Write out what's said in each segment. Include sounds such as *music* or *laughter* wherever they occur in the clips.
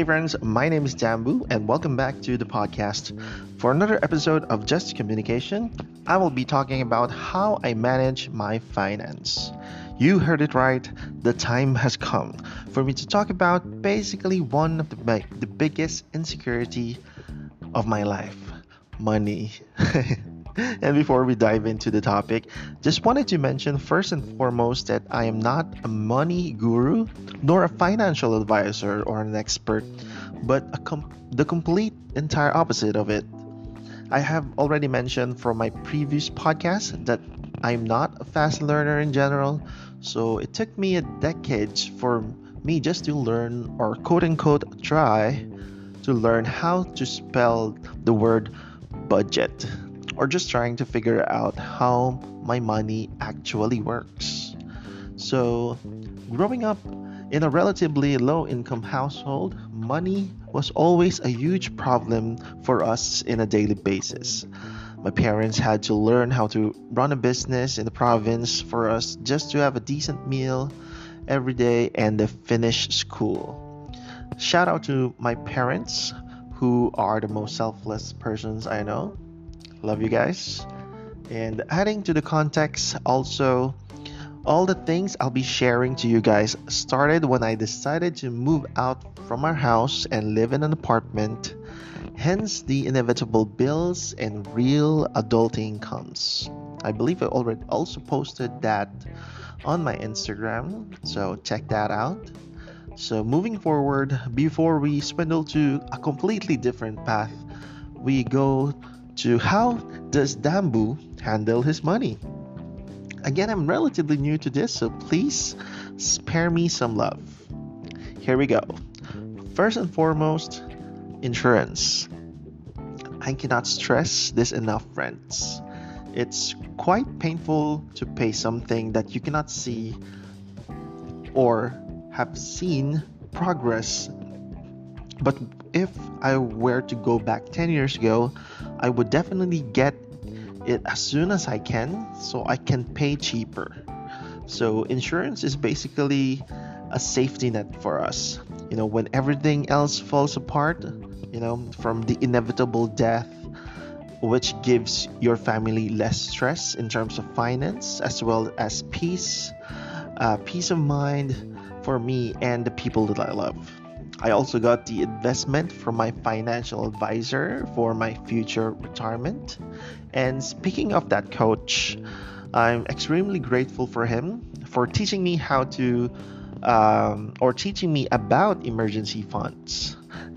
Hey, friends, my name is Dambu, and welcome back to the podcast. For another episode of Just Communication, I will be talking about how I manage my finance. You heard it right, the time has come for me to talk about basically one of the, the biggest insecurity of my life money. *laughs* *laughs* and before we dive into the topic, just wanted to mention first and foremost that I am not a money guru nor a financial advisor or an expert, but com- the complete entire opposite of it. I have already mentioned from my previous podcast that I'm not a fast learner in general, so it took me a decade for me just to learn or quote unquote try to learn how to spell the word budget or just trying to figure out how my money actually works. So, growing up in a relatively low income household, money was always a huge problem for us in a daily basis. My parents had to learn how to run a business in the province for us just to have a decent meal every day and finish school. Shout out to my parents, who are the most selfless persons I know. Love you guys. And adding to the context, also, all the things I'll be sharing to you guys started when I decided to move out from our house and live in an apartment. Hence, the inevitable bills and real adulting comes. I believe I already also posted that on my Instagram, so check that out. So, moving forward, before we swindle to a completely different path, we go to how does Dambu handle his money? Again, I'm relatively new to this, so please spare me some love. Here we go. First and foremost, insurance. I cannot stress this enough, friends. It's quite painful to pay something that you cannot see or have seen progress. But if I were to go back 10 years ago, I would definitely get it as soon as I can so I can pay cheaper. So, insurance is basically a safety net for us. You know, when everything else falls apart, you know, from the inevitable death, which gives your family less stress in terms of finance as well as peace, uh, peace of mind for me and the people that I love. I also got the investment from my financial advisor for my future retirement. And speaking of that coach, I'm extremely grateful for him for teaching me how to um, or teaching me about emergency funds.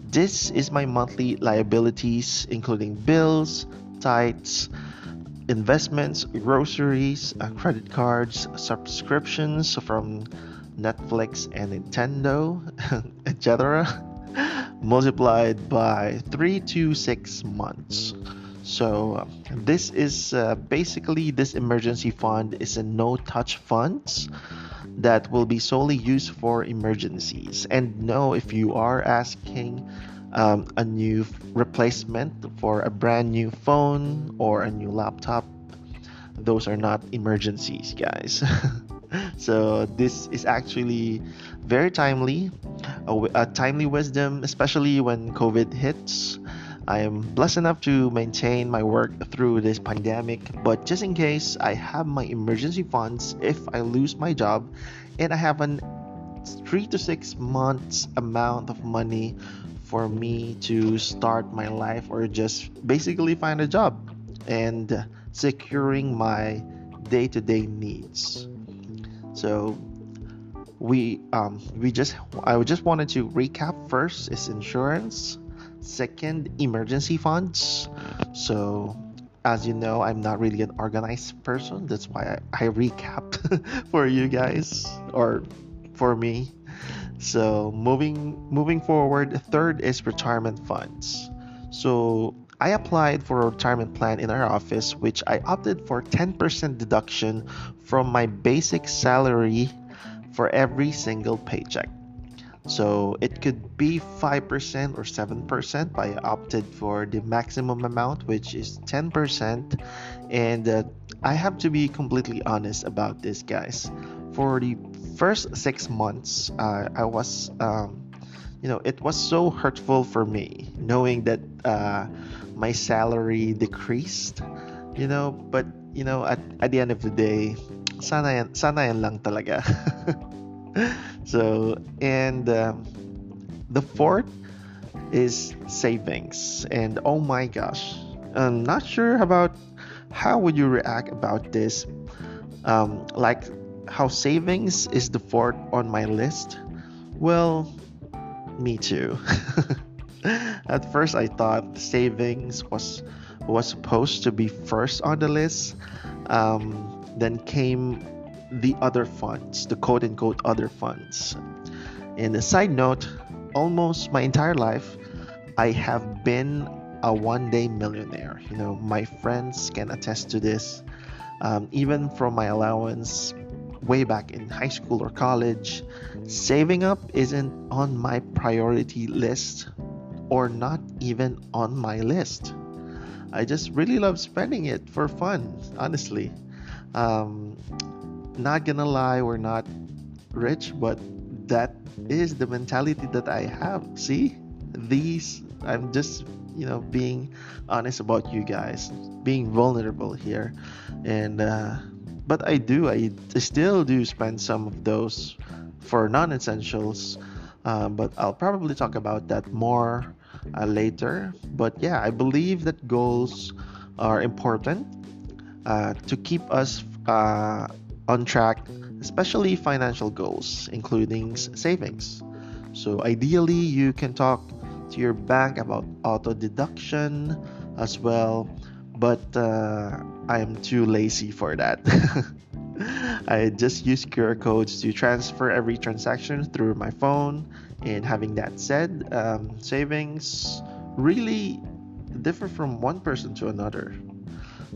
This is my monthly liabilities, including bills, tithes, investments, groceries, uh, credit cards, subscriptions from Netflix and Nintendo, *laughs* etc., *laughs* multiplied by three to six months. So uh, this is uh, basically this emergency fund is a no-touch funds that will be solely used for emergencies. And no, if you are asking um, a new replacement for a brand new phone or a new laptop, those are not emergencies, guys. *laughs* *laughs* so this is actually very timely a, a, timely wisdom especially when covid hits. I am blessed enough to maintain my work through this pandemic but just in case i have my emergency funds if i lose my job and i have an three to six months amount of money for me to start my life or just basically find a job and securing my day-to-day needs so we um, we just I just wanted to recap. First is insurance. Second, emergency funds. So as you know, I'm not really an organized person. That's why I, I recapped *laughs* for you guys or for me. So moving moving forward, third is retirement funds. So I applied for a retirement plan in our office, which I opted for 10% deduction from my basic salary for every single paycheck. So it could be 5% or 7%, but I opted for the maximum amount, which is 10%. And uh, I have to be completely honest about this, guys. For the first six months, uh, I was um, you know, it was so hurtful for me knowing that uh, my salary decreased, you know, but you know, at, at the end of the day, sana yan, sana yan lang talaga. *laughs* so, and um, the fourth is savings. And oh my gosh, I'm not sure about how would you react about this. Um, like how savings is the fourth on my list. Well, me too. *laughs* At first, I thought savings was was supposed to be first on the list. Um, then came the other funds, the quote unquote other funds. And a side note, almost my entire life, I have been a one day millionaire. You know, my friends can attest to this. Um, even from my allowance way back in high school or college, saving up isn't on my priority list or not even on my list. I just really love spending it for fun, honestly. Um, not gonna lie, we're not rich, but that is the mentality that I have. See, these, I'm just, you know, being honest about you guys, being vulnerable here. And, uh, but I do, I, still do spend some of those for non essentials. Uh, but I'll probably talk about that more uh, later. But yeah, I believe that goals are important uh, to keep us uh, on track, especially financial goals, including savings. So, ideally, you can talk to your bank about auto deduction as well, but uh, I am too lazy for that. *laughs* I just use QR codes to transfer every transaction through my phone. And having that said, um, savings really differ from one person to another.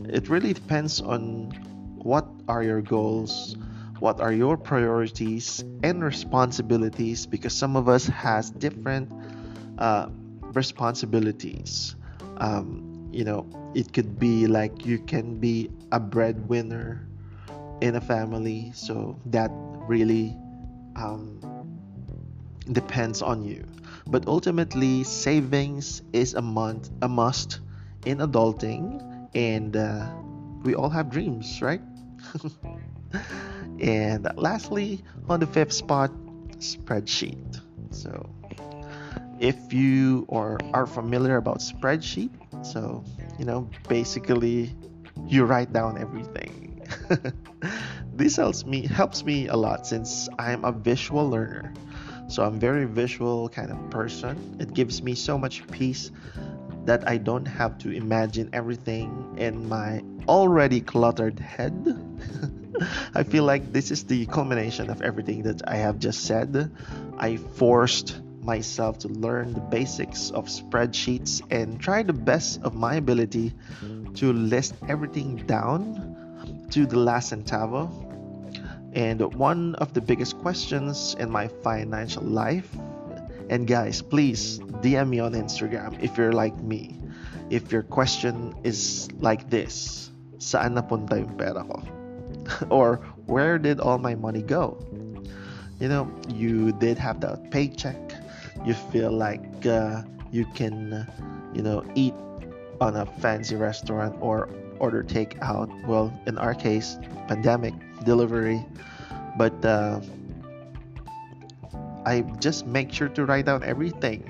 It really depends on what are your goals, what are your priorities and responsibilities because some of us has different uh, responsibilities. Um, you know, it could be like you can be a breadwinner in a family, so that really um, depends on you. But ultimately, savings is a month a must in adulting, and uh, we all have dreams, right? *laughs* and lastly, on the fifth spot, spreadsheet. So, if you or are familiar about spreadsheet, so you know basically you write down everything. *laughs* this helps me helps me a lot since I'm a visual learner. So I'm very visual kind of person. It gives me so much peace that I don't have to imagine everything in my already cluttered head. *laughs* I feel like this is the culmination of everything that I have just said. I forced myself to learn the basics of spreadsheets and try the best of my ability to list everything down to the last centavo. And one of the biggest questions in my financial life, and guys, please DM me on Instagram if you're like me. If your question is like this, saan napunta yung pera ko? *laughs* or where did all my money go? You know, you did have that paycheck. You feel like uh, you can, you know, eat on a fancy restaurant or order takeout. Well, in our case, pandemic delivery. But uh, I just make sure to write down everything.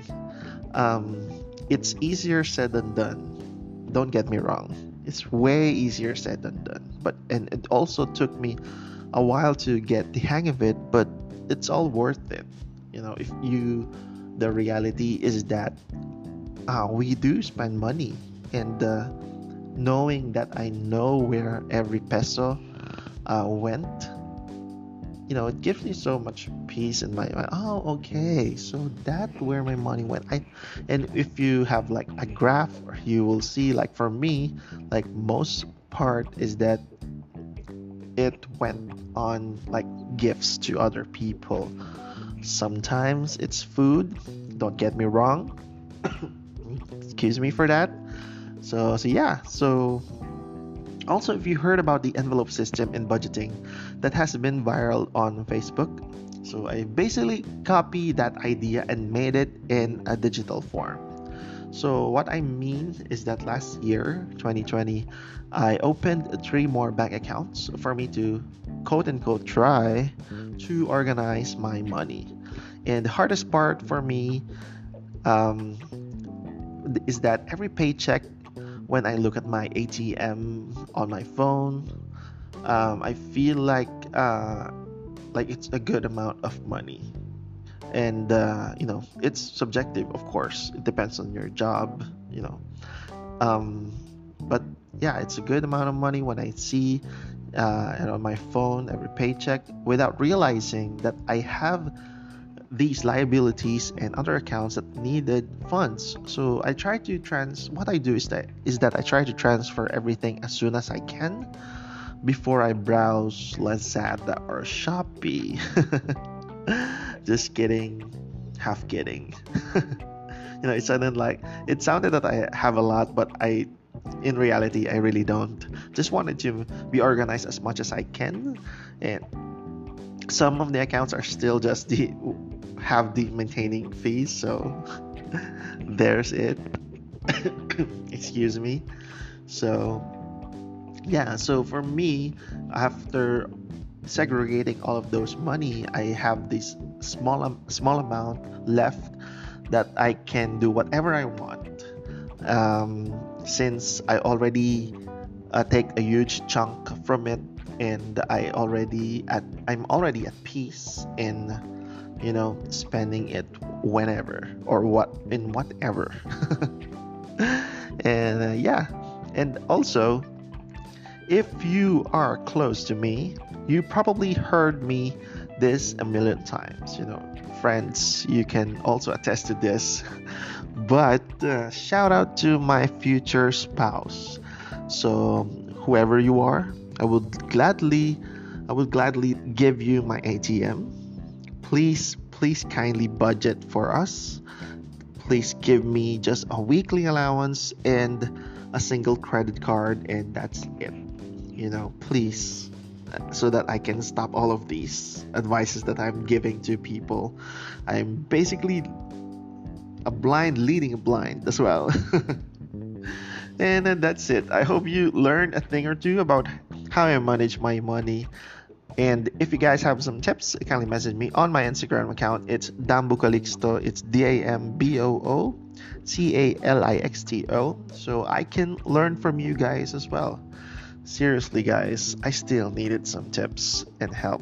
Um, it's easier said than done. Don't get me wrong it's way easier said than done but and it also took me a while to get the hang of it but it's all worth it you know if you the reality is that uh, we do spend money and uh, knowing that i know where every peso uh, went you know it gives me so much peace in my mind. Oh okay so that where my money went. I and if you have like a graph you will see like for me like most part is that it went on like gifts to other people. Sometimes it's food don't get me wrong. *coughs* Excuse me for that. So so yeah so also if you heard about the envelope system in budgeting that has been viral on Facebook. So I basically copied that idea and made it in a digital form. So what I mean is that last year, 2020, I opened three more bank accounts for me to quote unquote try to organize my money. And the hardest part for me um, is that every paycheck, when I look at my ATM on my phone, um, I feel like uh, like it's a good amount of money. And uh, you know it's subjective of course. It depends on your job you know. Um, but yeah it's a good amount of money when i see uh, and on my phone every paycheck without realizing that i have these liabilities and other accounts that needed funds. So i try to trans what i do is that is that i try to transfer everything as soon as i can before i browse lazada or shopee. *laughs* Just kidding. Half kidding. *laughs* You know it sounded like it sounded that i have a lot but i in reality i really don't. Just wanted to be organized as much as i can and some of the accounts are still just the have the maintaining fees so *laughs* there's it. *coughs* Excuse me. So yeah so for me after segregating all of those money i have this small small amount left that i can do whatever i want. Um, since i already uh, take a huge chunk from it and i already at i'm already at peace in you know spending it whenever or what in whatever. *laughs* And uh, yeah. And also if you are close to me you probably heard me this a million times you know. Friends you can also attest to this. But uh, shout out to my future spouse. So whoever you are i would gladly i would gladly give you my atm please please kindly budget for us please give me just a weekly allowance and a single credit card and that's it you know please so that I can stop all of these advices that I'm giving to people. I'm basically a blind leading a blind as well. *laughs* and that's it. I hope you learned a thing or two about how I manage my money. And if you guys have some tips, kindly message me on my Instagram account. It's Damboo Calixto. It's D A M B O O C A L I X T O. So I can learn from you guys as well. Seriously, guys, I still needed some tips and help.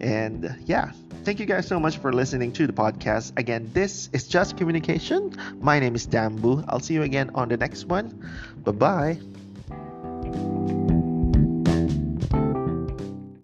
And yeah, thank you guys so much for listening to the podcast. Again, this is Just Communication. My name is Dambu. I'll see you again on the next one. Bye bye.